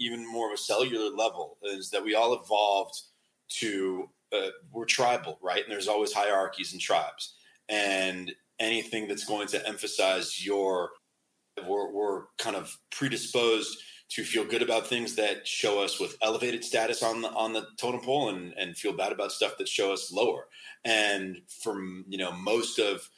even more of a cellular level is that we all evolved to uh, we're tribal, right? And there's always hierarchies and tribes, and anything that's going to emphasize your we're, we're kind of predisposed to feel good about things that show us with elevated status on the on the totem pole and and feel bad about stuff that show us lower and from you know most of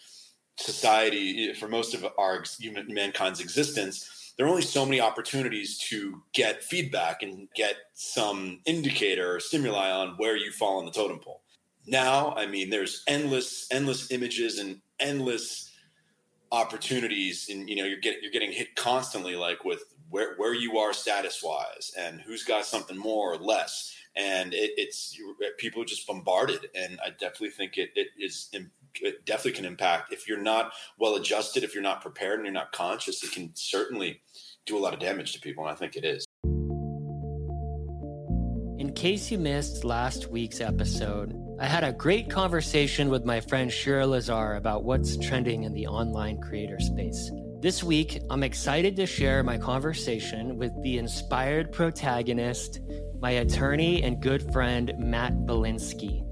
society for most of our human mankind's existence there are only so many opportunities to get feedback and get some indicator or stimuli on where you fall on the totem pole. Now i mean there's endless endless images and endless opportunities and you know you're getting you're getting hit constantly like with where where you are status wise and who's got something more or less. And it, it's people are just bombarded. And i definitely think it, it is it definitely can impact if you're not well adjusted if you're not prepared and you're not conscious it can certainly do a lot of damage to people and i think it is in case you missed last week's episode I had a great conversation with my friend Shira Lazar about what's trending in the online creator space. This week, I'm excited to share my conversation with the inspired protagonist, my attorney and good friend, Matt Bilinsky.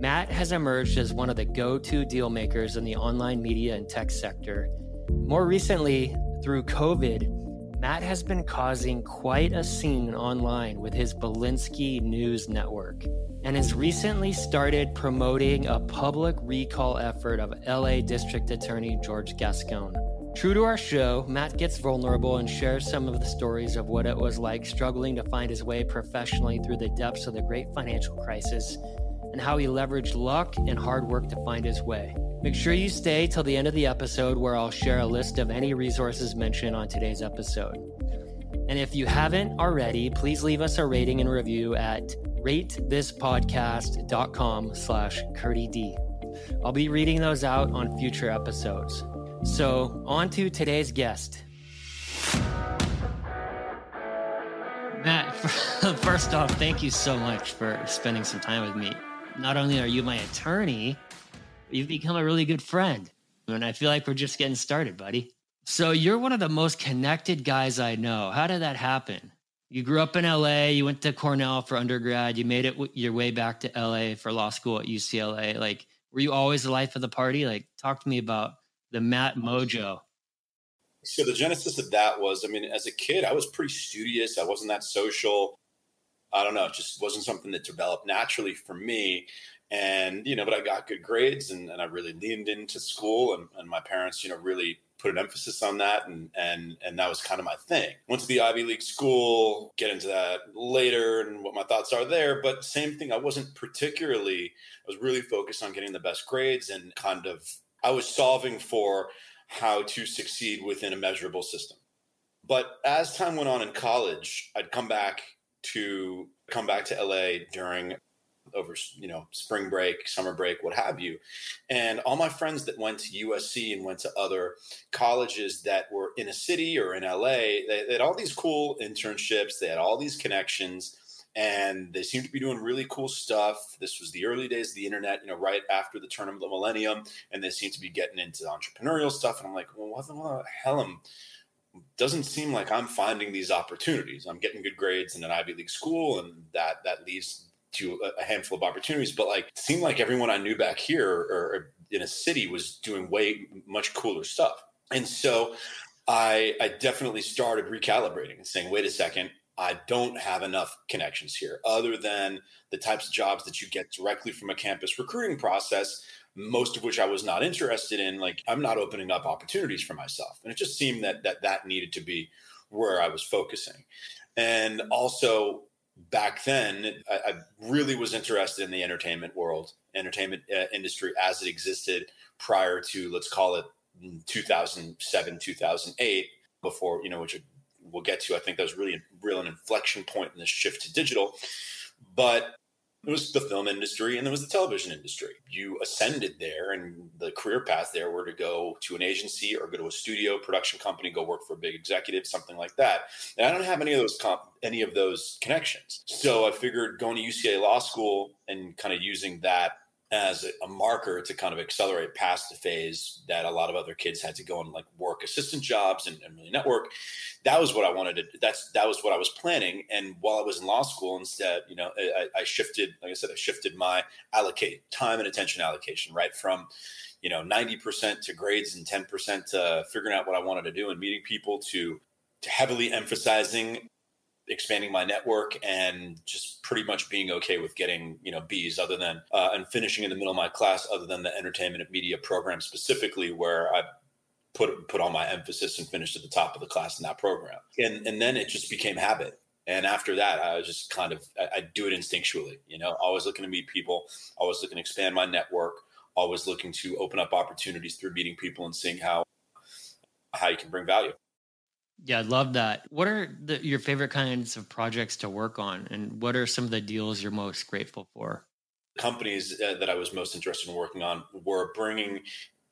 Matt has emerged as one of the go to deal makers in the online media and tech sector. More recently, through COVID, Matt has been causing quite a scene online with his Bilinsky News Network and has recently started promoting a public recall effort of LA District Attorney George Gascon. True to our show, Matt gets vulnerable and shares some of the stories of what it was like struggling to find his way professionally through the depths of the great financial crisis and how he leveraged luck and hard work to find his way. Make sure you stay till the end of the episode where I'll share a list of any resources mentioned on today's episode. And if you haven't already, please leave us a rating and review at ratethispodcast.com slash D. I'll be reading those out on future episodes. So, on to today's guest. Matt, first off, thank you so much for spending some time with me. Not only are you my attorney, you've become a really good friend. And I feel like we're just getting started, buddy. So, you're one of the most connected guys I know. How did that happen? You grew up in LA, you went to Cornell for undergrad, you made it your way back to LA for law school at UCLA. Like, were you always the life of the party? Like, talk to me about the Matt Mojo. So, the genesis of that was I mean, as a kid, I was pretty studious, I wasn't that social. I don't know, it just wasn't something that developed naturally for me. And, you know, but I got good grades and, and I really leaned into school, and, and my parents, you know, really put an emphasis on that and and and that was kind of my thing went to the ivy league school get into that later and what my thoughts are there but same thing i wasn't particularly i was really focused on getting the best grades and kind of i was solving for how to succeed within a measurable system but as time went on in college i'd come back to come back to la during over you know spring break summer break what have you. And all my friends that went to usc and went to other colleges that were in a city or in la they, they had all these cool internships they had all these connections and they seemed to be doing really cool stuff. This was the early days of the internet you know right after the turn of the millennium and they seemed to be getting into entrepreneurial stuff and i'm like well what the hell am doesn't seem like I'm finding these opportunities. I'm getting good grades in an Ivy League school, and that that leads to a handful of opportunities, but like it seemed like everyone I knew back here or in a city was doing way much cooler stuff. And so I I definitely started recalibrating and saying, wait a second, I don't have enough connections here other than the types of jobs that you get directly from a campus recruiting process, most of which I was not interested in. Like I'm not opening up opportunities for myself. And it just seemed that that that needed to be where I was focusing. And also back then, I, I, really was interested in the entertainment world, entertainment uh, industry as it existed prior to, let's call it 2007, 2008, before, you know, which we'll get to. I think that was really, a real an inflection point in this shift to digital. But it was the film industry and there was the television industry. You ascended there, and the career path there were to go to an agency or go to a studio production company, go work for a big executive, something like that. And I don't have any of those comp- any of those connections. So I figured going to UCLA Law School and kind of using that as a, marker to kind of accelerate past the phase that a lot of other kids had to go and like work assistant jobs and, and really network. That was what I wanted to. That's that was what I was planning. And while I was in law school, instead, you know, I, I shifted. Like I said, I shifted my allocate time and attention allocation right from, you know, ninety percent to grades and ten percent to figuring out what I wanted to do and meeting people to to heavily emphasizing expanding my network and just pretty much being okay with getting you know B's other than uh, and finishing in the middle of my class other than the entertainment and media program specifically where I put put all my emphasis and finished at the top of the class in that program. And and then it just became habit. And after that I was just kind of I, I do it instinctually you know always looking to meet people always looking to expand my network always looking to open up opportunities through meeting people and seeing how how you can bring value yeah, I love that. What are the, your favorite kinds of projects to work on, and what are some of the deals you're most grateful for? Companies uh, that I was most interested in working on were bringing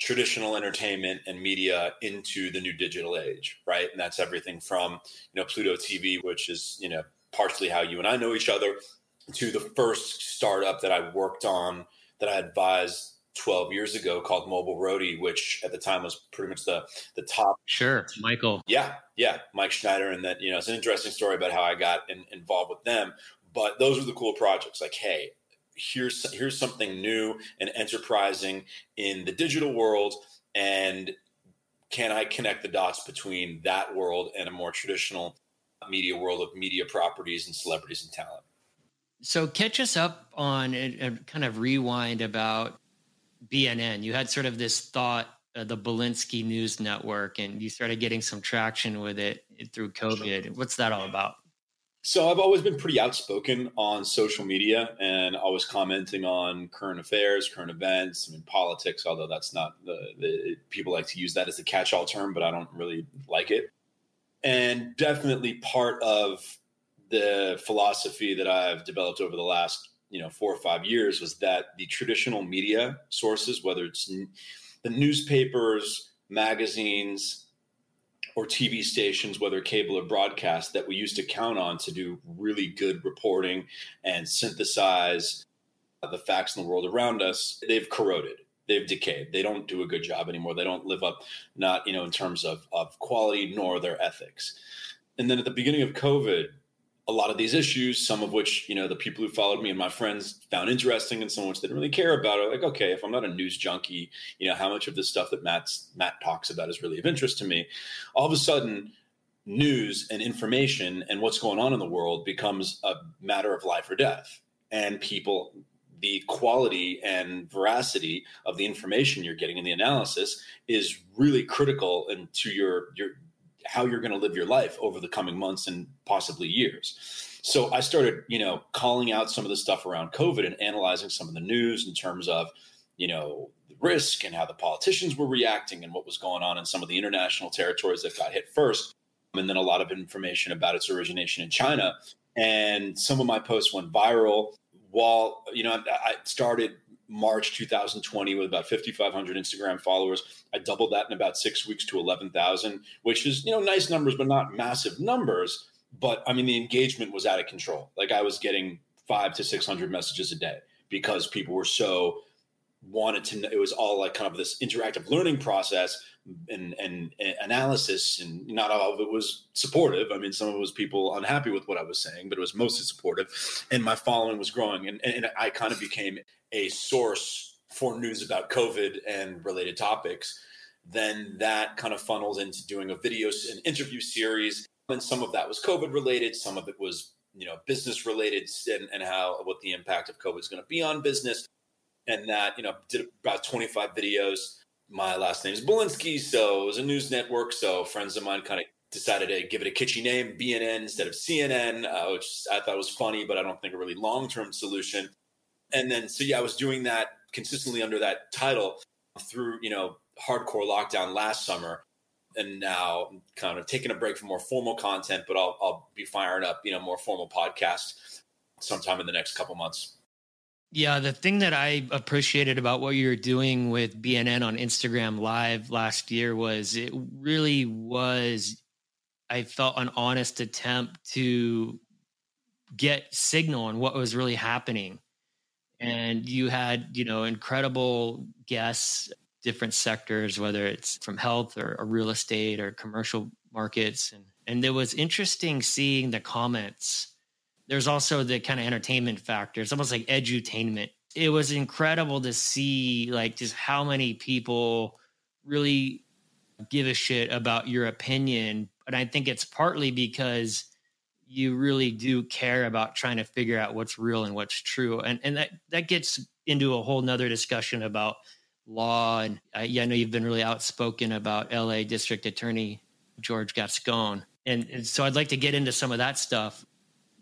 traditional entertainment and media into the new digital age, right? And that's everything from you know Pluto TV, which is you know partially how you and I know each other, to the first startup that I worked on that I advised 12 years ago called Mobile Roadie, which at the time was pretty much the the top. Sure, Michael. Yeah, yeah, Mike Schneider, and that you know it's an interesting story about how I got in, involved with them. But those were the cool projects. Like, hey, here's here's something new and enterprising in the digital world, and can I connect the dots between that world and a more traditional media world of media properties and celebrities and talent? So catch us up on and kind of rewind about BNN. You had sort of this thought, uh, the Bilinsky News Network, and you started getting some traction with it through COVID. What's that all about? So I've always been pretty outspoken on social media and always commenting on current affairs, current events, I mean politics. Although that's not the, the people like to use that as a catch-all term, but I don't really like it. And definitely part of the philosophy that I've developed over the last you know four or five years was that the traditional media sources, whether it's the newspapers, magazines, or TV stations, whether cable or broadcast, that we used to count on to do really good reporting and synthesize the facts in the world around us, they've corroded. They've decayed. They don't do a good job anymore. They don't live up, not you know, in terms of of quality nor their ethics. And then at the beginning of COVID, a lot of these issues, some of which, you know, the people who followed me and my friends found interesting and some of which they didn't really care about are like, okay, if I'm not a news junkie, you know, how much of this stuff that Matt's Matt talks about is really of interest to me? All of a sudden, news and information and what's going on in the world becomes a matter of life or death. And people the quality and veracity of the information you're getting in the analysis is really critical and to your your how you're going to live your life over the coming months and possibly years. So I started, you know, calling out some of the stuff around COVID and analyzing some of the news in terms of, you know, the risk and how the politicians were reacting and what was going on in some of the international territories that got hit first. And then a lot of information about its origination in China. And some of my posts went viral. While, you know, I started March 2020 with about 5,500 Instagram followers. I doubled that in about six weeks to 11,000, which is, you know, nice numbers, but not massive numbers. But I mean, the engagement was out of control. Like I was getting five to 600 messages a day because people were so wanted to, know it was all like kind of this interactive learning process and, and, and, analysis and not all of it was supportive i mean some of it was people unhappy with what i was saying but it was mostly supportive and my following was growing and, and i kind of became a source for news about covid and related topics then that kind of funnels into doing a video and interview series and some of that was covid related some of it was you know business related and, and how what the impact of covid is going to be on business and that you know did about 25 videos my last name is Bilinsky, so it was a news network. So friends of mine kind of decided to give it a kitschy name, BNN instead of CNN, uh, which I thought was funny, but I don't think a really long term solution. And then, so yeah, I was doing that consistently under that title through, you know, hardcore lockdown last summer. And now kind of taking a break from more formal content, but I'll, I'll be firing up, you know, more formal podcasts sometime in the next couple months. Yeah, the thing that I appreciated about what you were doing with BNN on Instagram Live last year was it really was, I felt, an honest attempt to get signal on what was really happening. And you had, you know, incredible guests, different sectors, whether it's from health or, or real estate or commercial markets. And, and it was interesting seeing the comments. There's also the kind of entertainment factor. It's almost like edutainment. It was incredible to see like just how many people really give a shit about your opinion. And I think it's partly because you really do care about trying to figure out what's real and what's true. And and that that gets into a whole nother discussion about law. And I, yeah, I know you've been really outspoken about LA District Attorney George Gascon. And, and so I'd like to get into some of that stuff.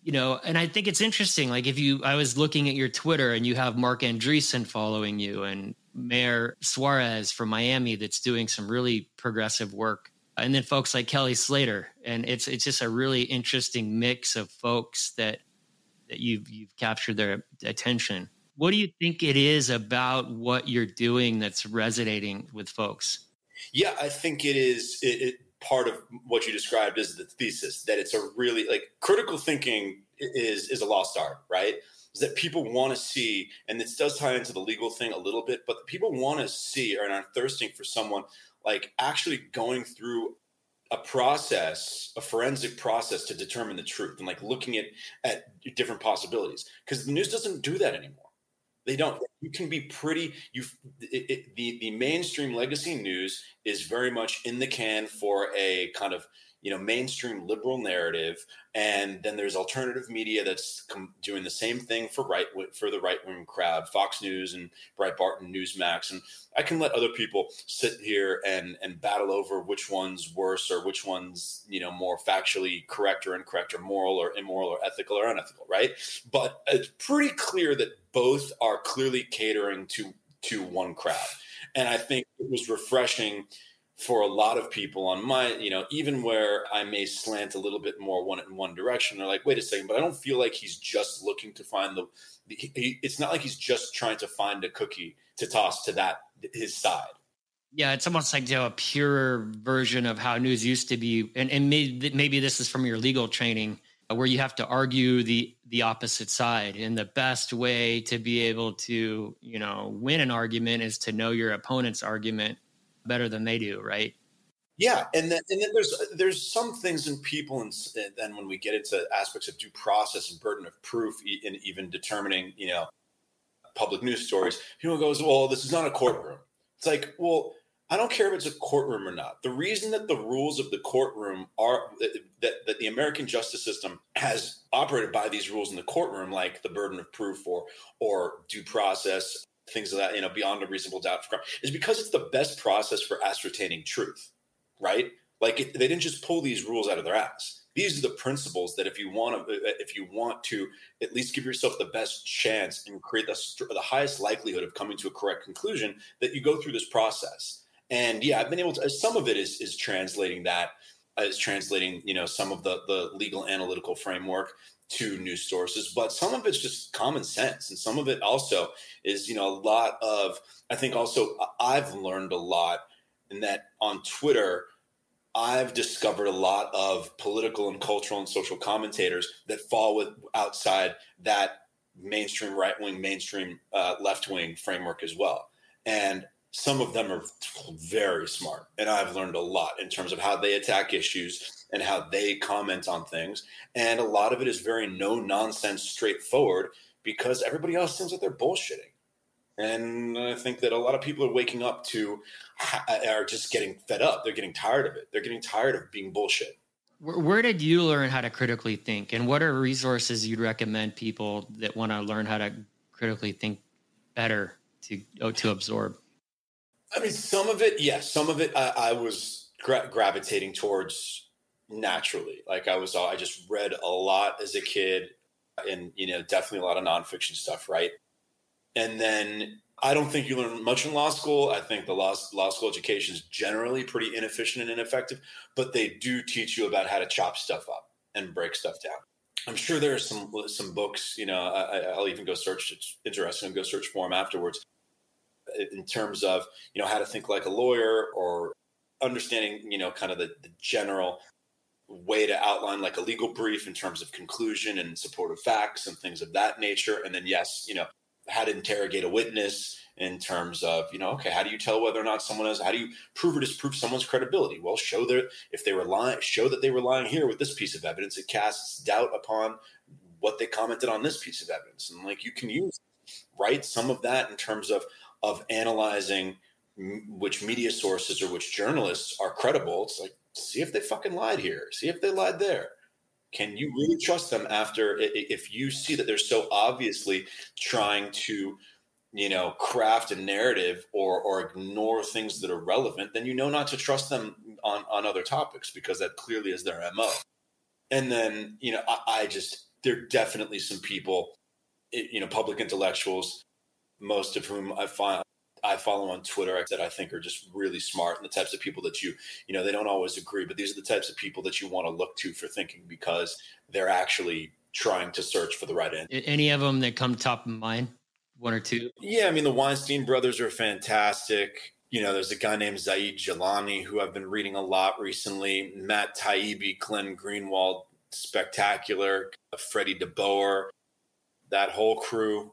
You know, and I think it's interesting. Like if you, I was looking at your Twitter and you have Marc Andreessen following you and Mayor Suarez from Miami that's doing some really progressive work and then folks like Kelly Slater, and it's it's just a really interesting mix of folks that that you've you've captured their attention. What do you think it is about what you're doing that's resonating with folks? Yeah, I think it is. It, it, part of what you described is the thesis that it's a really like critical thinking is is a lost art, right? Is that people want to see, and this does tie into the legal thing a little bit, but people want to see or are thirsting for someone like actually going through a process, a forensic process to determine the truth and like looking at at different possibilities because the news doesn't do that anymore. They don't. You can be pretty. You the the mainstream legacy news is very much in the can for a kind of you know mainstream liberal narrative and then there's alternative media that's com- doing the same thing for right for the right wing crowd fox news and breitbart and newsmax and i can let other people sit here and and battle over which one's worse or which one's you know more factually correct or incorrect or moral or immoral or ethical or unethical right? But it's pretty clear that both are clearly catering to to one crowd. And i think it was refreshing for a lot of people on my, you know, even where I may slant a little bit more one in one direction, they're like, wait a second, but I don't feel like he's just looking to find the. He, it's not like he's just trying to find a cookie to toss to that his side. Yeah, it's almost like you know, a pure version of how news used to be, and and maybe, maybe this is from your legal training, uh, where you have to argue the the opposite side, and the best way to be able to you know win an argument is to know your opponent's argument better than they do, right? Yeah, and then and then there's there's some things in people, and then when we get into aspects of due process and burden of proof, and even determining, you know, public news stories, people goes, "Well, this is not a courtroom." It's like, well, I don't care if it's a courtroom or not. The reason that the rules of the courtroom are that, that the American justice system has operated by these rules in the courtroom, like the burden of proof or or due process things of that, you know, beyond a reasonable doubt for crime, is because it's the best process for ascertaining truth, right? Like it, they didn't just pull these rules out of their ass. These are the principles that if you want to, uh, uh, if you want to at least give yourself the best chance and create the, the highest likelihood of coming to a correct conclusion, that you go through this process. And yeah, I've been able to. Uh, some of it is is translating that, uh, translating you know some of the the legal analytical framework to news sources, but some of it's just common sense. And some of it also is, you know, a lot of, I think also I've learned a lot in that on Twitter, I've discovered a lot of political and cultural and social commentators that fall with outside that mainstream right wing, mainstream uh, left wing framework as well. And some of them are very smart. And I've learned a lot in terms of how they attack issues and how they comment on things. And a lot of it is very no nonsense, straightforward because everybody else thinks that they're bullshitting. And I think that a lot of people are waking up to, are just getting fed up. They're getting tired of it. They're getting tired of being bullshit. Where did you learn how to critically think? And what are resources you'd recommend people that want to learn how to critically think better to oh, to absorb? I mean, some of it, yes. Some of it, I, I was gra- gravitating towards naturally. Like I was, I just read a lot as a kid, and you know, definitely a lot of nonfiction stuff, right? And then I don't think you learn much in law school. I think the law, law school education is generally pretty inefficient and ineffective, but they do teach you about how to chop stuff up and break stuff down. I'm sure there are some some books. You know, I, will even go search. It's interesting. Go search for them afterwards. In terms of you know how to think like a lawyer or understanding you know kind of the, the general way to outline like a legal brief in terms of conclusion and supportive facts and things of that nature. And then, yes, you know, how to interrogate a witness in terms of you know okay how do you tell whether or not someone is how do you prove or disprove someone's credibility well show their if they were lying show that they were lying here with this piece of evidence it casts doubt upon what they commented on this piece of evidence and like you can use right some of that in terms of of analyzing which media sources or which journalists are credible. It's like see if they fucking lied here. See if they lied there. Can you really trust them after if you see that they're so obviously trying to you know craft a narrative or or ignore things that are relevant then you know not to trust them on on other topics because that clearly is their mo and then you know I, I just there are definitely some people you know public intellectuals most of whom i find I follow on Twitter that I think are just really smart and the types of people that you, you know, they don't always agree, but these are the types of people that you want to look to for thinking because they're actually trying to search for the right end. Any of them that come top of mind? One or two? Yeah, I mean, the Weinstein brothers are fantastic. You know, there's a guy named Zaid Jilani who I've been reading a lot recently. Matt Taibbi, Glenn Greenwald, spectacular. Freddie DeBoer, that whole crew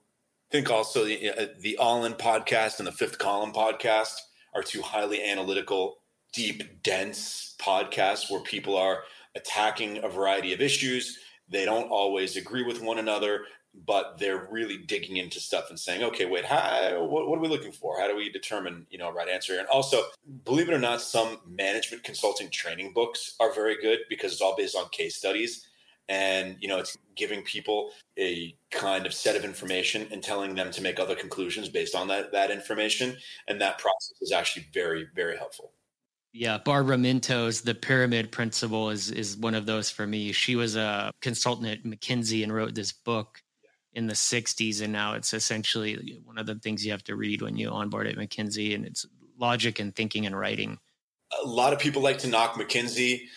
think also the, uh, the All In podcast and the Fifth Column podcast are two highly analytical, deep, dense podcasts where people are attacking a variety of issues. They don't always agree with one another, but they're really digging into stuff and saying, okay, wait, how, what, what, are we looking for? How do we determine, you know, right answer? And also, believe it or not, some management consulting training books are very good because it's all based on case studies and you know it's giving people a kind of set of information and telling them to make other conclusions based on that that information. And that process is actually very very helpful. Yeah barbara minto's the pyramid principle is is one of those for me. She was a consultant at mckinsey and wrote this book in the 60s and now it's essentially one of the things you have to read when you onboard at mckinsey and it's logic and thinking and writing. A lot of people like to knock mckinsey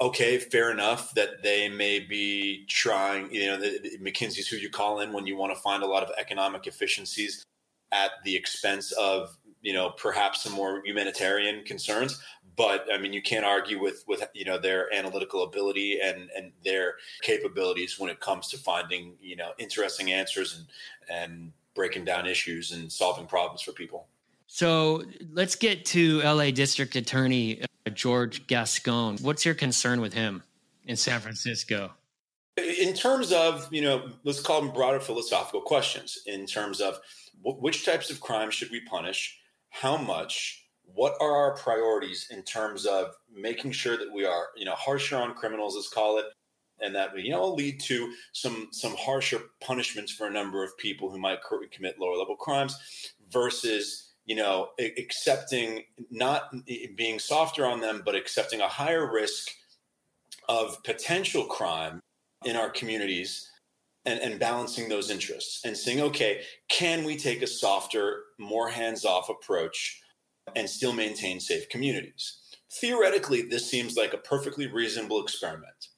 okay, fair enough that they may be trying, you know, McKinsey's who you call in when you want to find a lot of economic efficiencies at the expense of, you know, perhaps some more humanitarian concerns. But I mean, you can't argue with with you know their analytical ability and and their capabilities when it comes to finding you know interesting answers and and breaking down issues and solving problems for people. So let's get to LA District Attorney George Gascon. What's your concern with him in San Francisco? In terms of, you know, let's call them broader philosophical questions in terms of which types of crimes should we punish, how much, what are our priorities in terms of making sure that we are, you know, harsher on criminals, let's call it, and that you know lead to some some harsher punishments for a number of people who might commit lower level crimes versus you know, accepting not being softer on them, but accepting a higher risk of potential crime in our communities and, and balancing those interests and saying, okay, can we take a softer, more hands off approach and still maintain safe communities? Theoretically, this seems like a perfectly reasonable experiment.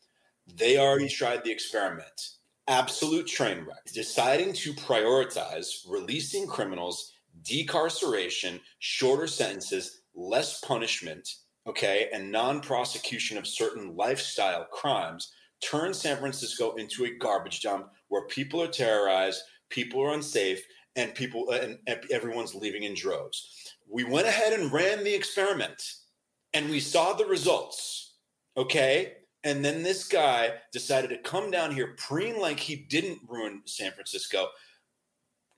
They already tried the experiment. Absolute train wreck. Deciding to prioritize releasing criminals decarceration, shorter sentences, less punishment, okay, and non prosecution of certain lifestyle crimes turn San Francisco into a garbage dump where people are terrorized, people are unsafe, and people uh, and everyone's leaving in droves. We went ahead and ran the experiment and we saw the results. Okay. And then this guy decided to come down here preen like he didn't ruin San Francisco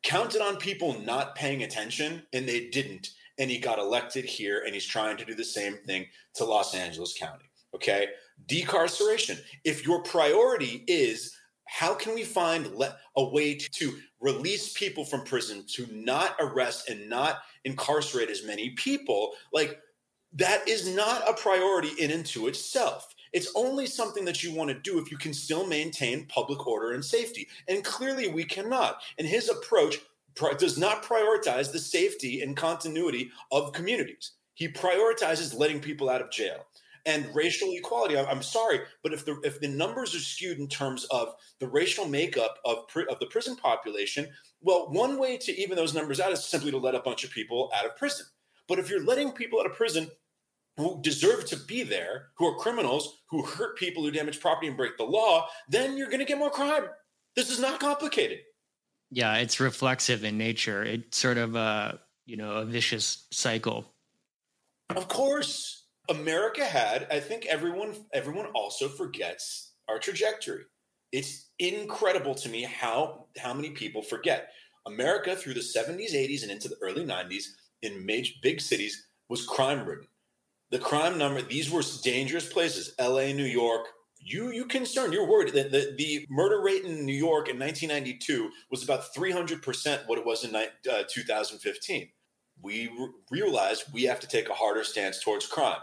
counted on people not paying attention and they didn't. And he got elected here and he's trying to do the same thing to Los Angeles County okay? Decarceration. If your priority is how can we find le- a way to, to release people from prison to not arrest and not incarcerate as many people? Like that is not a priority in and to itself it's only something that you want to do if you can still maintain public order and safety. And clearly we cannot. And his approach does not prioritize the safety and continuity of communities. He prioritizes letting people out of jail and racial equality. I'm sorry, but if the if the numbers are skewed in terms of the racial makeup of of the prison population, well, one way to even those numbers out is simply to let a bunch of people out of prison. But if you're letting people out of prison who deserve to be there, who are criminals, who hurt people, who damage property and break the law, then you're going to get more crime. This is not complicated. Yeah, it's reflexive in nature. It's sort of a you know a vicious cycle. Of course, America had. I think everyone everyone also forgets our trajectory. It's incredible to me how how many people forget. America through the 70s, 80s, and into the early 90s in major big cities was crime ridden. The crime number, these were dangerous places. LA, New York. You you concerned, you're worried that the, the murder rate in New York in 1992 was about 300% what it was in uh, 2015. We re- realized we have to take a harder stance towards crime.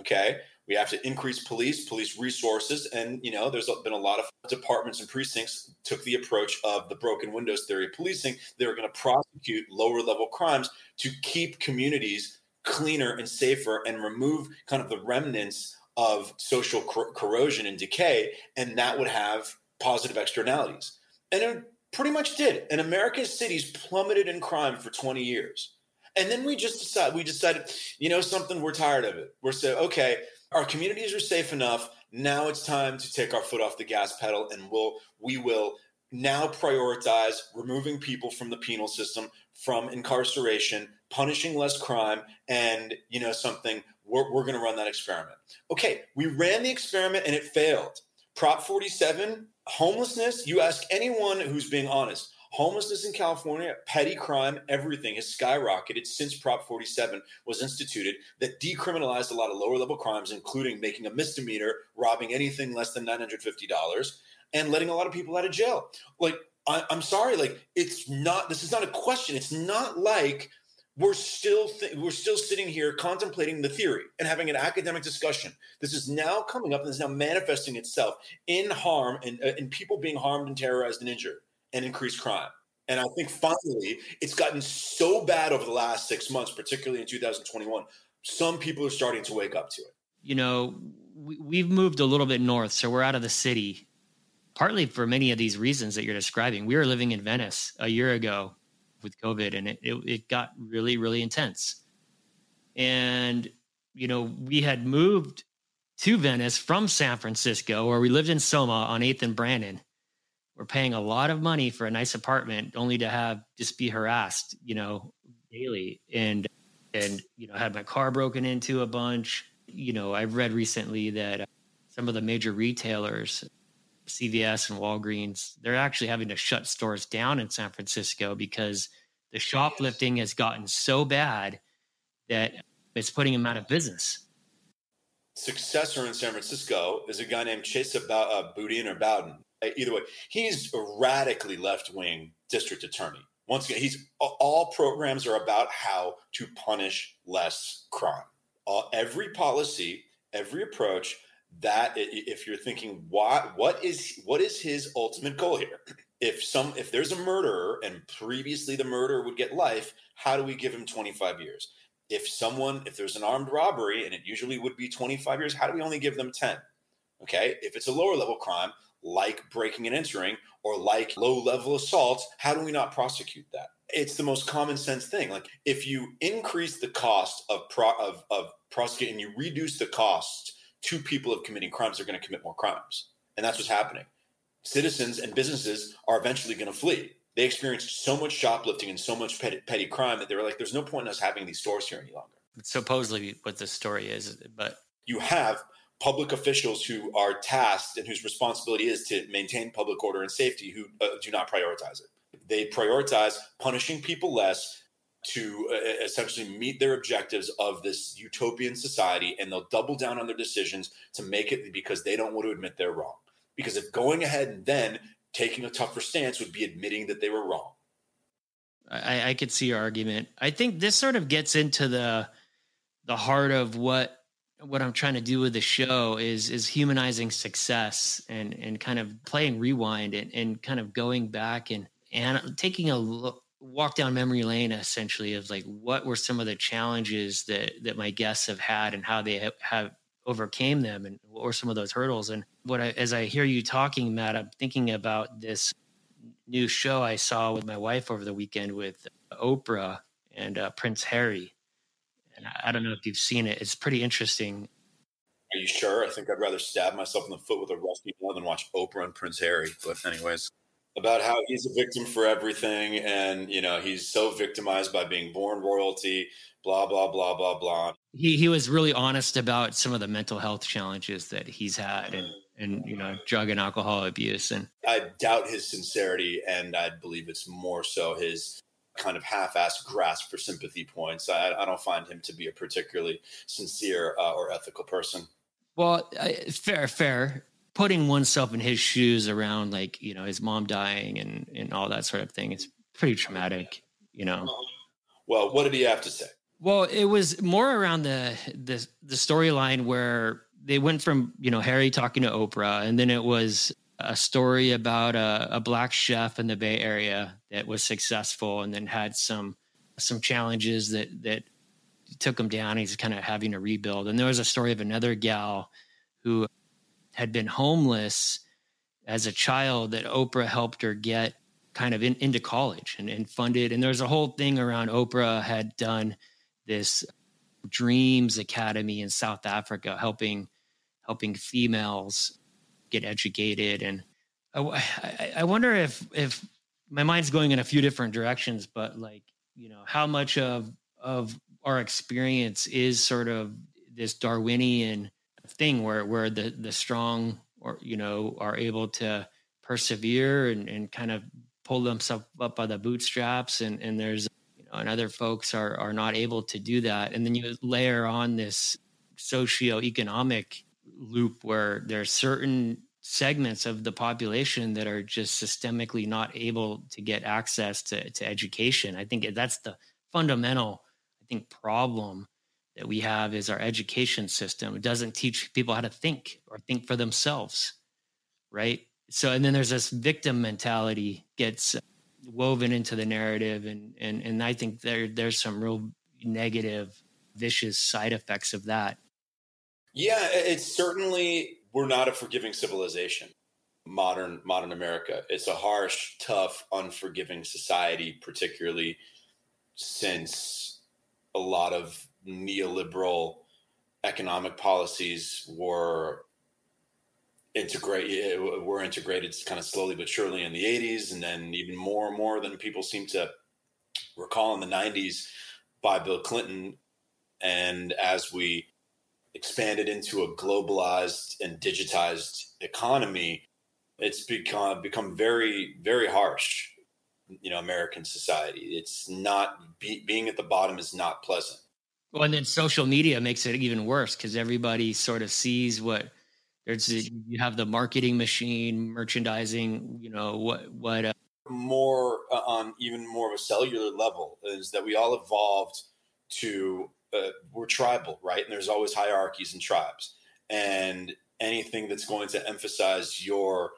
Okay we have to increase police police resources and you know there's been a lot of departments and precincts took the approach of the broken windows theory of policing they were going to prosecute lower level crimes to keep communities cleaner and safer and remove kind of the remnants of social cor- corrosion and decay and that would have positive externalities. And it pretty much did. And america's cities plummeted in crime for 20 years. And then we just decided we decided you know something? We're tired of it. We're so okay our communities are safe enough. Now it's time to take our foot off the gas pedal and we'll we will now prioritize removing people from the penal system, from incarceration, punishing less crime, and you know something, we're, we're going to run that experiment. Okay, we ran the experiment and it failed. Prop 47, homelessness, you ask anyone who's being honest, Homelessness in California, petty crime, everything has skyrocketed since Prop 47 was instituted that decriminalized a lot of lower level crimes, including making a misdemeanor, robbing anything less than $950, and letting a lot of people out of jail. Like, I, am sorry, like, it's not, this is not a question. It's not like, we're still th- we're still sitting here contemplating the theory and having an academic discussion. This is now coming up and is now manifesting itself in harm and uh, in people being harmed and terrorized and injured and increased crime. And I think finally, it's gotten so bad over the last six months, particularly in 2021. Some people are starting to wake up to it. You know, we, have moved a little bit north, so we're out of the city, partly for many of these reasons that you're describing. We were living in Venice a year ago with COVID, and it, it, it got really, really intense. And, you know, we had moved to Venice from San Francisco, where we lived in Soma on 8th and Brannan. we're paying a lot of money for a nice apartment only to have just be harassed, you know, daily and and you know had my car broken into a bunch. You know, I've read recently that uh, some of the major retailers, CVS and Walgreens, they're actually having to shut stores down in San Francisco because the shoplifting has gotten so bad that it's putting them out of business. Successor in San Francisco is a guy named Chesa uh, Boudin or Bowden. Uh, either way, he's a radically left wing district attorney. Once again, he's all programs are about how to punish less crime. every policy, every approach that if you're thinking why what is what is his ultimate goal here if some if there's a murderer and previously the murderer would get life how do we give him 25 years if someone if there's an armed robbery and it usually would be 25 years how do we only give them 10 okay if it's a lower level crime like breaking and entering or like low level assaults, how do we not prosecute that? It's the most common sense thing. Like if you increase the cost of pro- of, of prosecuting you reduce the cost to people of committing crimes, they're going to commit more crimes. And that's what's happening. Citizens and businesses are eventually going to flee. They experienced so much shoplifting and so much petty, petty crime that they were like, there's no point in us having these stores here any longer. Supposedly what the story is, but you have public officials who are tasked and whose responsibility is to maintain public order and safety who uh, do not prioritize it. They prioritize punishing people less to uh, essentially meet their objectives of this utopian society, and they'll double down on their decisions to make it because they don't want to admit they're wrong. Because if going ahead and then taking a tougher stance would be admitting that they were wrong. I, I could see your argument. I think this sort of gets into the the heart of what what I'm trying to do with the show is is humanizing success and and kind of playing rewind and, and kind of going back and and taking a look, walk down memory lane essentially of like what were some of the challenges that that my guests have had and how they have, have overcame them and what were some of those hurdles and what I, as I hear you talking Matt I'm thinking about this new show I saw with my wife over the weekend with Oprah and uh, Prince Harry and I don't know if you've seen it. It's pretty interesting. Are you sure? I think I'd rather stab myself in the foot with a rusty nail than watch Oprah and Prince Harry. But anyways, about how he's a victim for everything and you know he's so victimized by being born royalty blah blah blah blah blah. He he was really honest about some of the mental health challenges that he's had and and you know drug and alcohol abuse and i doubt his sincerity and i believe it's more so his kind of half-assed grasp for sympathy points. I, I don't find him to be a particularly sincere uh, or ethical person. Well I, fair fair putting oneself in his shoes around like you know his mom dying and and all that sort of thing it's pretty traumatic you know? Well what did he have to say? Well it was more around the the, the storyline where they went from you know harry talking to oprah and then it was a story about a, a black chef in the bay area that was successful and then had some some challenges that that took him down. He's kind of having to rebuild. And there was a story of another gal who had been homeless as a child that Oprah helped her get kind of in, into college and, and funded. And there's a whole thing around Oprah had done this Dreams Academy in South Africa, helping helping females get educated. And I, I, I wonder if if my mind's going in a few different directions, but like you know how much of of our experience is sort of this Darwinian thing where where the the strong or you know are able to persevere and, and kind of pull themselves up by the bootstraps. And and there's you know and other folks are are not able to do that. And then you layer on this socio-economic loop where there's certain segments of the population that are just systemically not able to get access to, to education. I think that's the fundamental i think problem that we have is our education system. It doesn't teach people how to think or think for themselves, right? So, and then there's this victim mentality gets woven into the narrative, and and and I think there there's some real negative, vicious side effects of that. Yeah, it's certainly we're not a forgiving civilization. Modern modern America, it's a harsh, tough, unforgiving society, particularly since a lot of neoliberal economic policies were integrate eh, were integrated kind of slowly but surely in the 80s and then even more and more than people seem to recall in the 90s by Bill Clinton. And as we expanded into a globalized and digitized economy it's become become very very harsh you know american society. It's not be, being at the bottom is not pleasant well, and then social media makes it even worse because everybody sort of sees what there's. You have the marketing machine, merchandising. You know what what. Uh, more uh, on even more of a cellular level is that we all evolved to uh, we're tribal, right? And there's always hierarchies and tribes, and anything that's going to emphasize your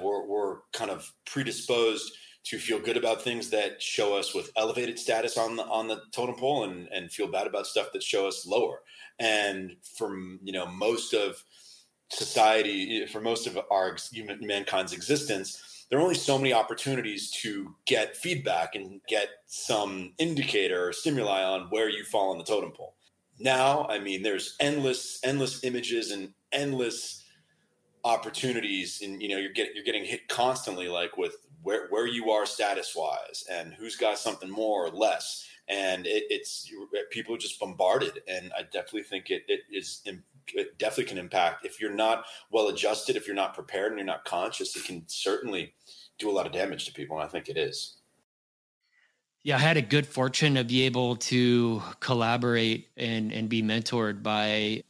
we're, we're kind of predisposed to feel good about things that show us with elevated status on the on the totem pole and and feel bad about stuff that show us lower. And from you know most of society for most of our human mankind's existence there are only so many opportunities to get feedback and get some indicator or stimuli on where you fall on the totem pole. Now i mean there's endless endless images and endless opportunities and you know you're getting you're getting hit constantly like with where where you are status wise and who's got something more or less. And it, it's people are just bombarded. And i definitely think it, it is it definitely can impact. If you're not well adjusted if you're not prepared and you're not conscious it can certainly do a lot of damage to people. And i think it is. Yeah i had a good fortune to be able to collaborate and and be mentored by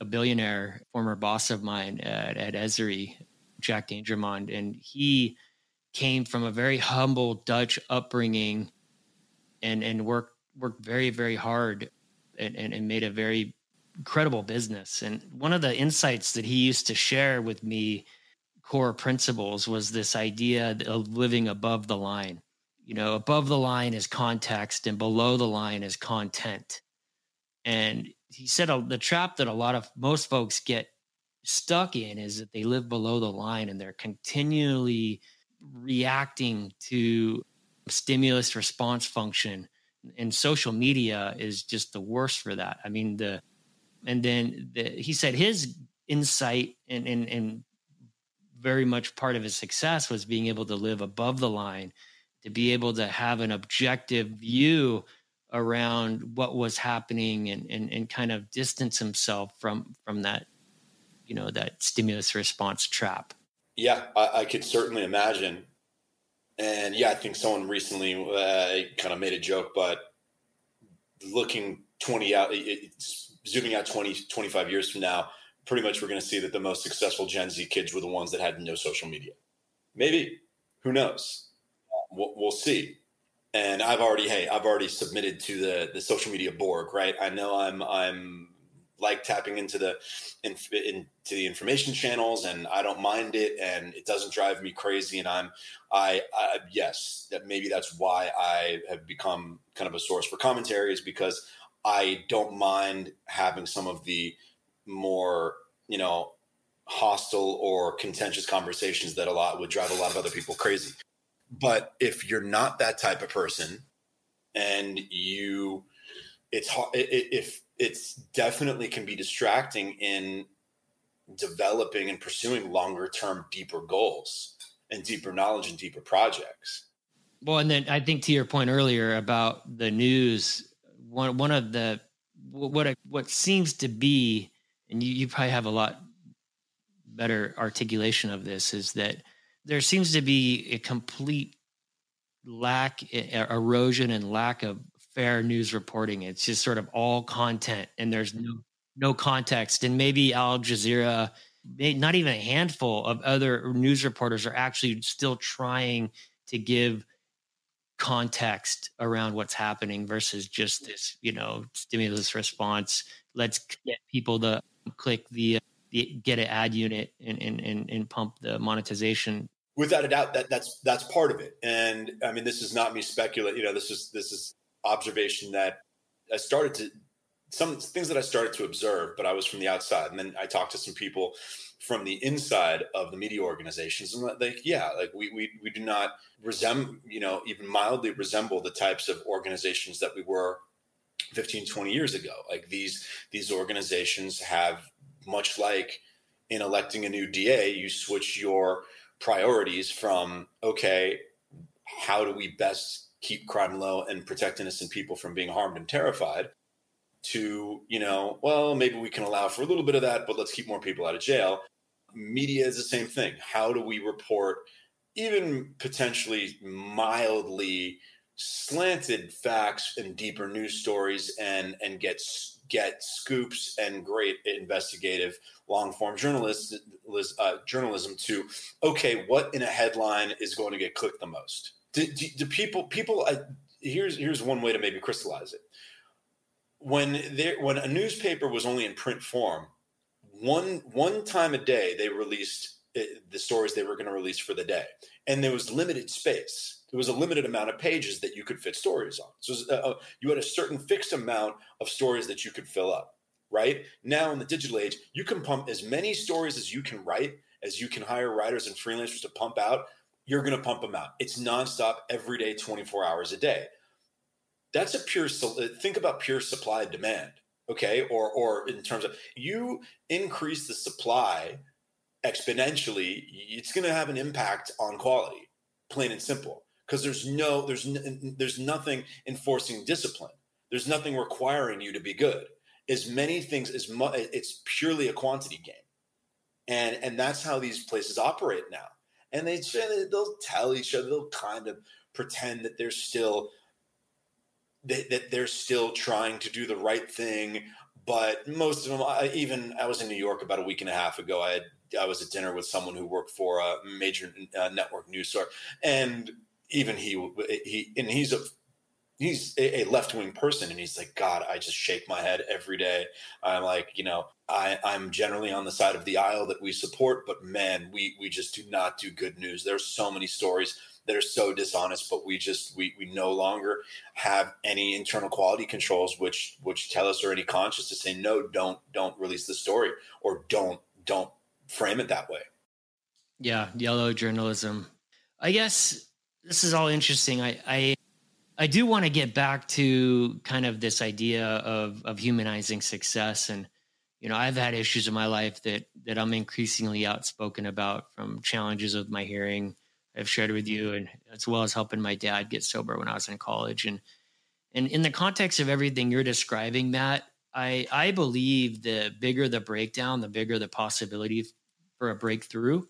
a billionaire former boss of mine at, at Esri, Jack Dangermond, and he came from a very humble Dutch upbringing and and worked worked very very hard and, and, and made a very incredible business. And one of the insights that he used to share with me, core principles, was this idea of living above the line. You know, above the line is context, and below the line is content. And he said uh, the trap that a lot of most folks get stuck in is that they live below the line and they're continually reacting to stimulus response function and social media is just the worst for that i mean the and then the, he said his insight and, and, and very much part of his success was being able to live above the line, to be able to have an objective view around what was happening and, and, and kind of distance himself from from that, you know, that stimulus response trap. Yeah, I, I could certainly imagine. And yeah, I think someone recently uh, kind of made a joke, but looking 20 out, zooming out 20, 25 years from now, pretty much we're going to see that the most successful Gen Z kids were the ones that had no social media. Maybe, who knows? We'll, we'll see. And I've already, hey, I've already submitted to the the social media Borg, right? I know I'm I'm like tapping into the in, into the information channels and I don't mind it and it doesn't drive me crazy and I'm I, I yes that maybe that's why I have become kind of a source for commentary is because I don't mind having some of the more you know hostile or contentious conversations that a lot would drive a lot of other people crazy. But if you're not that type of person and you it's hard if it's definitely can be distracting in developing and pursuing longer term deeper goals and deeper knowledge and deeper projects. Well and then i think to your point earlier about the news one one of the what what seems to be and you, you probably have a lot better articulation of this is that there seems to be a complete lack erosion and lack of fair news reporting. It's just sort of all content and there's no no context. And maybe Al Jazeera, not even a handful of other news reporters are actually still trying to give context around what's happening versus just this, you know, stimulus response. Let's get people to click the, the get an ad unit and, and, and, and pump the monetization without a doubt that that's that's part of it and i mean this is not me speculate you know this is this is observation that I started to some things that I started to observe, but I was from the outside. And then I talked to some people from the inside of the media organizations and like, yeah, like we, we, we do not resemble, you know, even mildly resemble the types of organizations that we were 15, 20 years ago. Like these, these organizations have much like in electing a new DA, you switch your priorities from, okay, how do we best keep crime low and protect innocent people from being harmed and terrified to you know well maybe we can allow for a little bit of that but let's keep more people out of jail. Media is the same thing. How do we report even potentially mildly slanted facts and deeper news stories and and get get scoops and great investigative long form uh, journalism to okay what in a headline is going to get clicked the most do, do, do people people? Here's here's one way to maybe crystallize it. When there when a newspaper was only in print form, one one time a day they released eh, the stories they were going to release for the day, and there was limited space. There was a limited amount of pages that you could fit stories on. So was, uh, uh, you had a certain fixed amount of stories that you could fill up. Right now in the digital age, you can pump as many stories as you can write, as you can hire writers and freelancers to pump out you're going to pump them out. It's nonstop every day, 24 hours a day. That's a pure, uh, think about pure supply and demand. Okay. Or, or in terms of you increase the supply exponentially, it's going to have an impact on quality, plain and simple. Because there's no, there's, n- there's nothing enforcing discipline. There's nothing requiring you to be good. As many things as much, it's purely a quantity game, and and that's how these places operate now and they they'll tell each other they'll kind of pretend that they're still that, that they're still trying to do the right thing. But most of them I, even i was in new york about a week and a half ago. I had i was at dinner with someone who worked for a major uh, network news source and even he he and he's a he's a, left wing person, and he's like, God, I just shake my head every day. I'm like, you know, I, I'm generally on the side of the aisle that we support, but man, we we just do not do good news. There's so many stories that are so dishonest, but we just we we no longer have any internal quality controls which which tell us or any conscience to say no, don't don't release the story or don't don't frame it that way. Yeah, yellow journalism. I guess this is all interesting. I I I do want to get back to kind of this idea of of humanizing success and you know, I've had issues in my life that that I'm increasingly outspoken about from challenges of my hearing. I've shared with you, and as well as helping my dad get sober when I was in college. And and in the context of everything you're describing, Matt, I I believe the bigger the breakdown, the bigger the possibility for a breakthrough.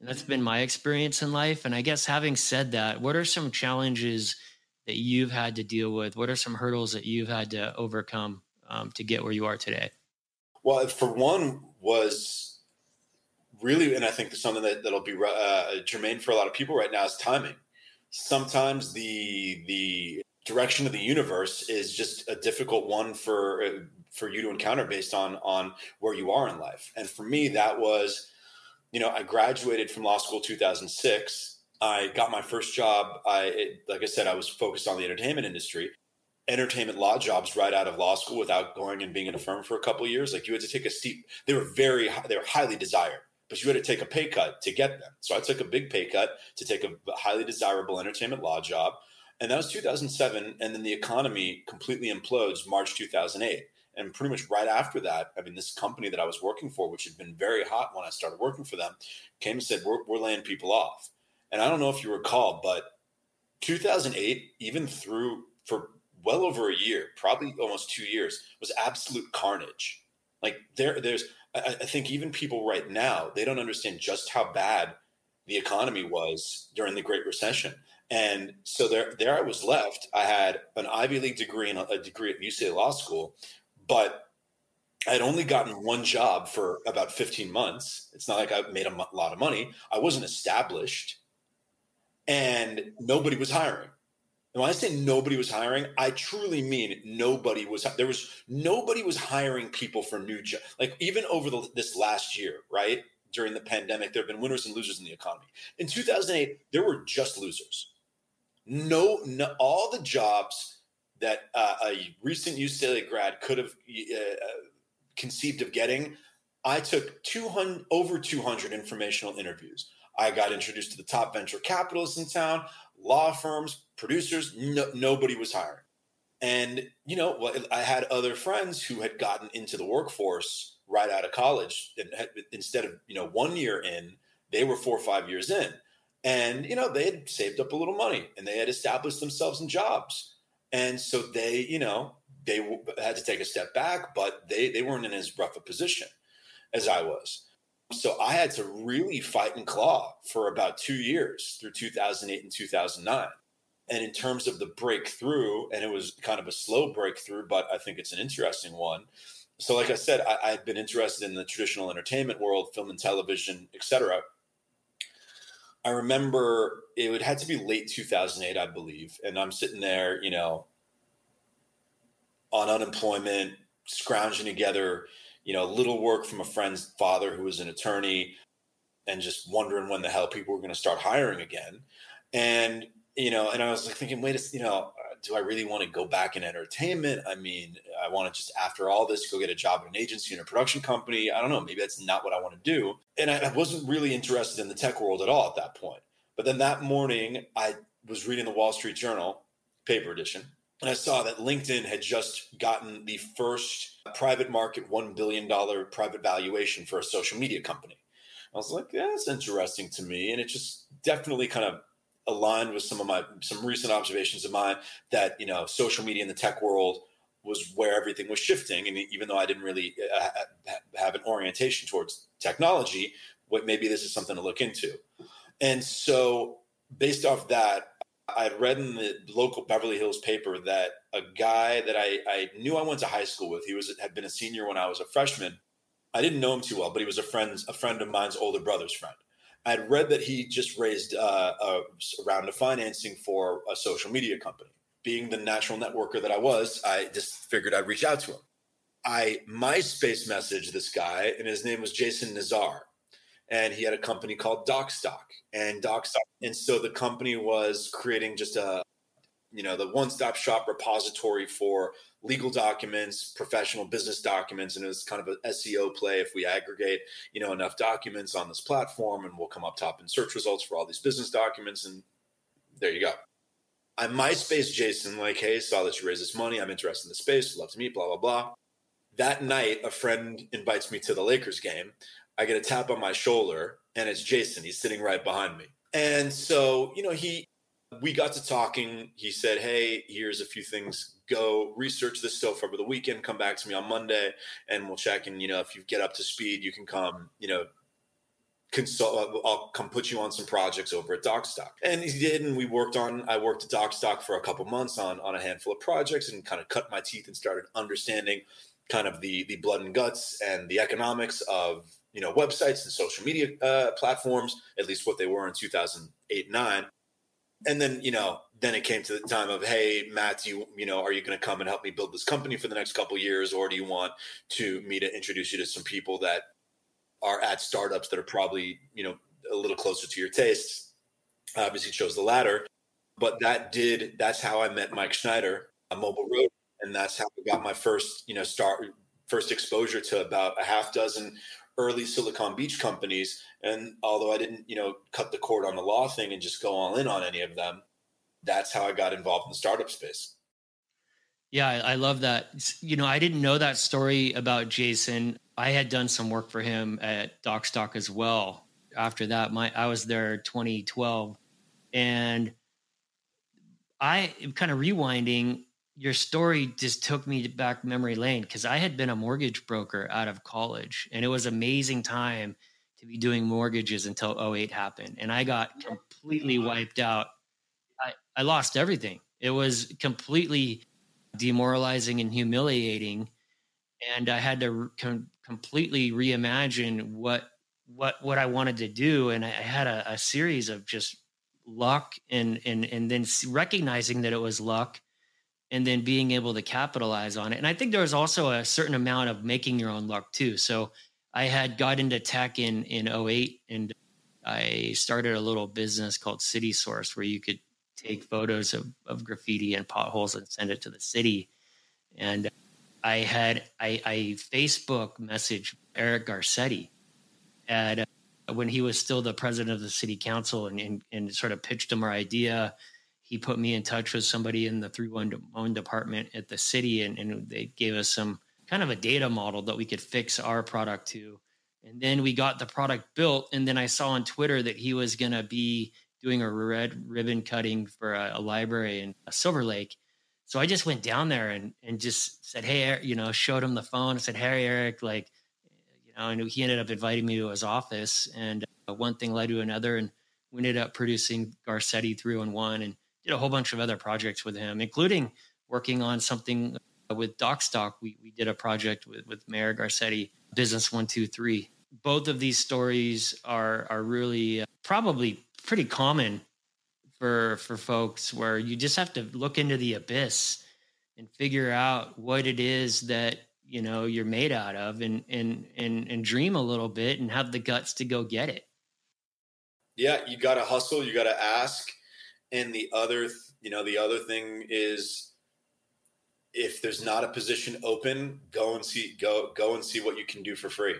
And that's been my experience in life. And I guess having said that, what are some challenges that you've had to deal with? What are some hurdles that you've had to overcome um, to get where you are today? Well, for one, was really, and I think something that, that'll be uh, germane for a lot of people right now is timing. Sometimes the the direction of the universe is just a difficult one for uh, for you to encounter based on on where you are in life. And for me, that was, you know, I graduated from law school 2006. I got my first job. I, it, like I said, I was focused on the entertainment industry entertainment law jobs right out of law school without going and being in a firm for a couple years. Like you had to take a steep, they were very, they were highly desired, but you had to take a pay cut to get them. So I took a big pay cut to take a highly desirable entertainment law job. And that was 2007. And then the economy completely implodes March 2008. And pretty much right after that, I mean, this company that I was working for, which had been very hot when I started working for them, came and said, we're, we're laying people off. And I don't know if you recall, but 2008, even through for well over a year, probably almost two years, was absolute carnage. Like there, there's, I, I think even people right now, they don't understand just how bad the economy was during the Great Recession. And so there, there I was left. I had an Ivy League degree and a degree at UCLA Law School, but I had only gotten one job for about 15 months. It's not like I made a lot of money. I wasn't established and nobody was hiring. And when I say nobody was hiring, I truly mean nobody was. There was nobody was hiring people for new jobs. Like even over the, this last year, right during the pandemic, there have been winners and losers in the economy. In 2008, there were just losers. No, no all the jobs that uh, a recent UCLA grad could have uh, conceived of getting, I took 200 over 200 informational interviews. I got introduced to the top venture capitalists in town law firms, producers, no, nobody was hiring. And, you know, I had other friends who had gotten into the workforce right out of college. And had, instead of, you know, one year in, they were four or five years in. And, you know, they had saved up a little money and they had established themselves in jobs. And so they, you know, they had to take a step back, but they, they weren't in as rough a position as I was. So I had to really fight and claw for about two years through 2008 and 2009. And in terms of the breakthrough, and it was kind of a slow breakthrough, but I think it's an interesting one. So, like I said, I, had been interested in the traditional entertainment world, film and television, etc. I remember it would had to be late 2008, I believe, and I'm sitting there, you know, on unemployment, scrounging together you know, little work from a friend's father who was an attorney and just wondering when the hell people were going to start hiring again. And, you know, and I was like thinking, wait, a, you know, do I really want to go back in entertainment? I mean, I want to just, after all this, go get a job at an agency and a production company. I don't know. Maybe that's not what I want to do. And I, I wasn't really interested in the tech world at all at that point. But then that morning, I was reading the Wall Street Journal, paper edition, and I saw that LinkedIn had just gotten the first private market $1 billion private valuation for a social media company. I was like, yeah, that's interesting to me. And it just definitely kind of aligned with some of my some recent observations of mine that, you know, social media in the tech world was where everything was shifting. And even though I didn't really uh, have an orientation towards technology, what maybe this is something to look into. And so based off that, I read in the local Beverly Hills paper that a guy that I, I knew I went to high school with, he was had been a senior when I was a freshman. I didn't know him too well, but he was a friend, a friend of mine's older brother's friend. I had read that he just raised uh, a, a round of financing for a social media company. Being the natural networker that I was, I just figured I'd reach out to him. I MySpace messaged this guy, and his name was Jason Nazar and he had a company called Docstoc and Docstoc. And so the company was creating just a, you know, the one-stop shop repository for legal documents, professional business documents, and it was kind of an SEO play. If we aggregate, you know, enough documents on this platform, and we'll come up top in search results for all these business documents, and there you go. I MySpace Jason like, hey, saw that you raised this money. I'm interested in the space. Love to meet. Blah blah blah. That night, a friend invites me to the Lakers game. I get a tap on my shoulder, and it's Jason. He's sitting right behind me. And so, you know, he we got to talking. He said, Hey, here's a few things. Go research this stuff over the weekend. Come back to me on Monday and we'll check. And, you know, if you get up to speed, you can come, you know, consult. I'll come put you on some projects over at Docstoc. And he did. And we worked on, I worked at Docstoc for a couple months on, on a handful of projects and kind of cut my teeth and started understanding kind of the, the blood and guts and the economics of, you know, websites and social media uh, platforms, at least what they were in 2008, nine. And then you know then it came to the time of hey matt you you know are you going to come and help me build this company for the next couple years? Or do you want to me to introduce you to some people that are at startups that are probably you know a little closer to your tastes? Obviously chose the latter. But that did that's how i met mike schneider a Mobile Roadie and that's how i got my first you know start first exposure to about a half dozen early Silicon Beach companies. And although I didn't, you know, cut the cord on the law thing and just go all in on any of them, that's how I got involved in the startup space. Yeah, I love that. You know, I didn't know that story about Jason. I had done some work for him at Docstoc as well. After that, my I was there 2012, and I kind of rewinding your story just took me back memory lane because I had been a mortgage broker out of college and it was amazing time to be doing mortgages until 08 happened. And I got completely wiped out. I, I lost everything. It was completely demoralizing and humiliating. And I had to com- completely reimagine what what what I wanted to do. And I, I had a, a series of just luck and and and then recognizing that it was luck and then being able to capitalize on it. And I think there was also a certain amount of making your own luck too. So I had got into tech in in 08 and I started a little business called CitySourced where you could take photos of, of graffiti and potholes and send it to the city. And I had I, I Facebook message Eric Garcetti at uh, when he was still the president of the city council and, and, and sort of pitched him our idea he put me in touch with somebody in the 311 department at the city and, and they gave us some kind of a data model that we could fix our product to. And then we got the product built and then i saw on twitter that he was going to be doing a red ribbon cutting for a, a, library in silver lake. So i just went down there and, and just said hey you know showed him the phone and said hey eric like you know and he ended up inviting me to his office and uh, one thing led to another and we ended up producing garcetti 311 and did a whole bunch of other projects with him, including working on something with Docstoc. We, we did a project with, with Mayor Garcetti, Business 123. Both of these stories are, are really uh, probably pretty common for, for folks where you just have to look into the abyss and figure out what it is that you know you're made out of and and and and dream a little bit and have the guts to go get it yeah you got to hustle you got to ask and the other, you know, the other thing is if there's not a position open, go and see go go and see what you can do for free.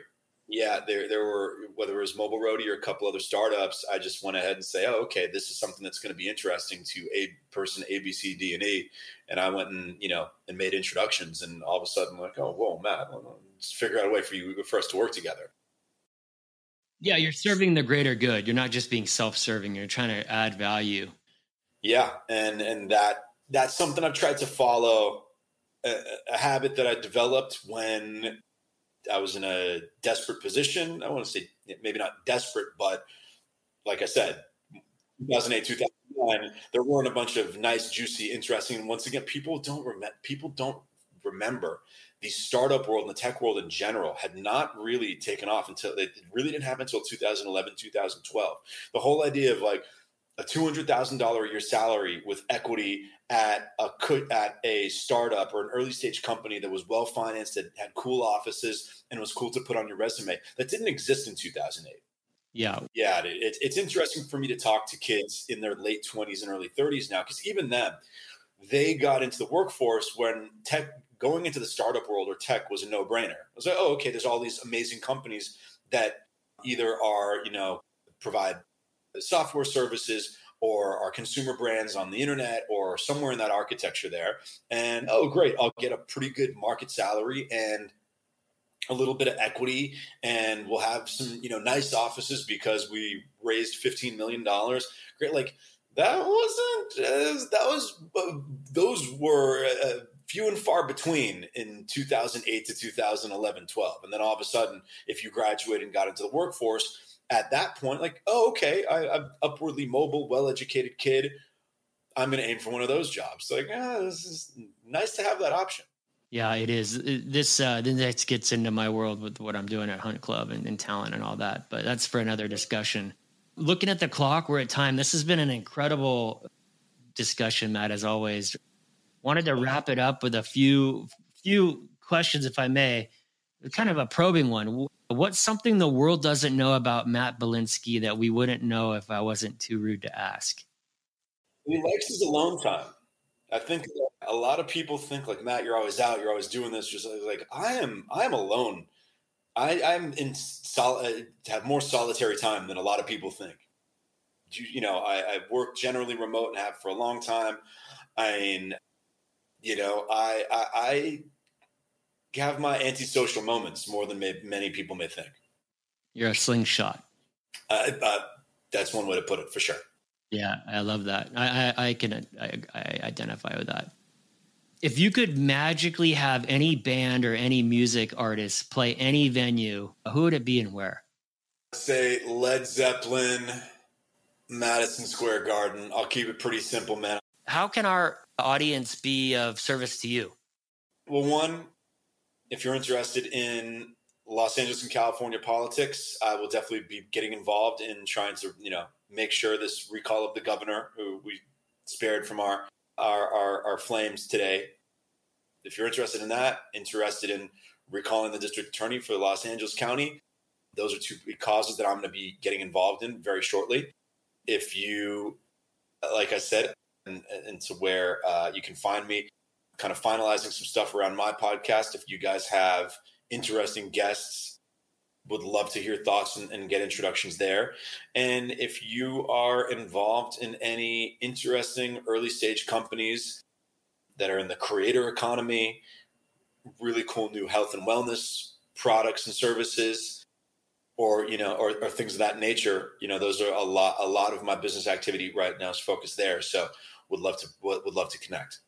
Yeah, there there were whether it was Mobile Roadie or a couple other startups. I just went ahead and say, oh, okay, this is something that's going to be interesting to a person A, B, C, D, and E. And I went and you know and made introductions, and all of a sudden, like, oh, whoa, Matt, let's figure out a way for you for us to work together. Yeah, you're serving the greater good. You're not just being self-serving. You're trying to add value. Yeah, and and that that's something I've tried to follow a, a habit that I developed when I was in a desperate position. I want to say maybe not desperate, but like I said, 2008, 2009, there weren't a bunch of nice, juicy, interesting. And once again, people don't remember. People don't remember the startup world and the tech world in general had not really taken off until it really didn't happen until 2011, 2012. The whole idea of like a two hundred thousand dollar a year salary with equity at a at a startup or an early stage company that was well financed, that had cool offices, and was cool to put on your resume. That didn't exist in two thousand eight. Yeah, yeah. It, it's interesting for me to talk to kids in their late twenties and early thirties now, because even then, they got into the workforce when tech going into the startup world or tech was a no brainer. I was like, oh, okay, there's all these amazing companies that either are you know provide software services or our consumer brands on the internet or somewhere in that architecture there. And oh, great, I'll get a pretty good market salary and a little bit of equity and we'll have some you know nice offices because we raised 15 million dollars great like that wasn't uh, that was uh, those were uh, few and far between in 2008 to 2011 12 and then all of a sudden if you graduated and got into the workforce at that point like oh okay I, i'm upwardly mobile well-educated kid i'm going to aim for one of those jobs like ah, this is nice to have that option yeah, it is. This uh, this gets into my world with what I'm doing at Hunt Club and, and talent and all that, but that's for another discussion. Looking at the clock, we're at time. This has been an incredible discussion, Matt, as always. Wanted to wrap it up with a few few questions, if I may. Kind of a probing one. What's something the world doesn't know about Matt Bilinsky that we wouldn't know if I wasn't too rude to ask? He likes his alone time. I think a lot of people think like Matt, you're always out, you're always doing this. Just like I am, I am alone. I, I'm in sol- have more solitary time than a lot of people think. You, you know, I, I work generally remote and have for a long time. I mean, you know, I, I, I have my antisocial moments more than may, many people may think. You're a slingshot. Uh, uh, that's one way to put it for sure. Yeah, I love that. I, I, I can I, I identify with that. If you could magically have any band or any music artist play any venue, who would it be and where? Say Led Zeppelin, Madison Square Garden. I'll keep it pretty simple, man. How can our audience be of service to you? Well, one, if you're interested in Los Angeles and California politics, I will definitely be getting involved in trying to, you know, make sure this recall of the governor, who we spared from our our, our, our flames today. If you're interested in that, interested in recalling the district attorney for Los Angeles County, those are two causes that I'm going to be getting involved in very shortly. If you, like I said, and, and to where uh, you can find me, kind of finalizing some stuff around my podcast. If you guys have interesting guests would love to hear thoughts and, and, get introductions there. And if you are involved in any interesting early stage companies that are in the creator economy, really cool new health and wellness products and services, or you know, or, or things of that nature, you know, those are a lot. A lot of my business activity right now is focused there. So, would love to would, would love to connect.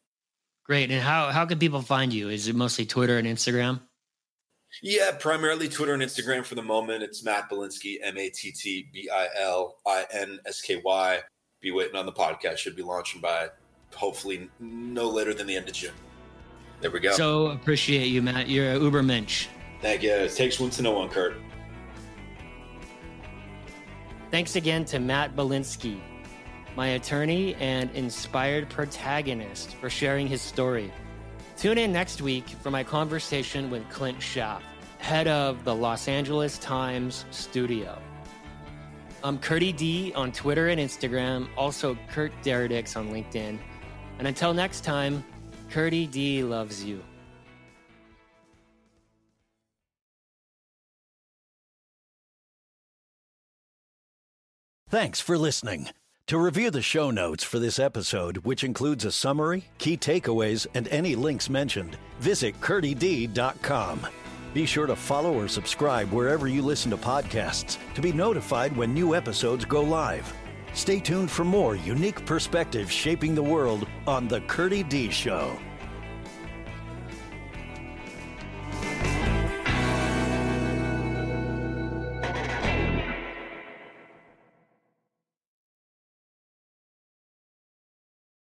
Great. And how how can people find you? Is it mostly Twitter and Instagram? Yeah, primarily Twitter and Instagram for the moment. It's Matt Bilinsky, M A T T B I L I N S K Y. Be waiting on the podcast. Should be launching by hopefully no later than the end of June. There we go. So appreciate you, Matt. You're a uber mensch. Thank you. It takes one to know one, Kurt. Thanks again to Matt Bilinsky, my attorney and inspired protagonist, for sharing his story. Tune in next week for my conversation with Clint Schaff, head of the Los Angeles Times studio. I'm Curdy D on Twitter and Instagram, also Kurt Daradics on LinkedIn. And until next time, Curdy D loves you. Thanks for listening. To review the show notes for this episode, which includes a summary, key takeaways, and any links mentioned, visit CurdyD.com. Be sure to follow or subscribe wherever you listen to podcasts to be notified when new episodes go live. Stay tuned for more unique perspectives shaping the world on The Curdy D Show.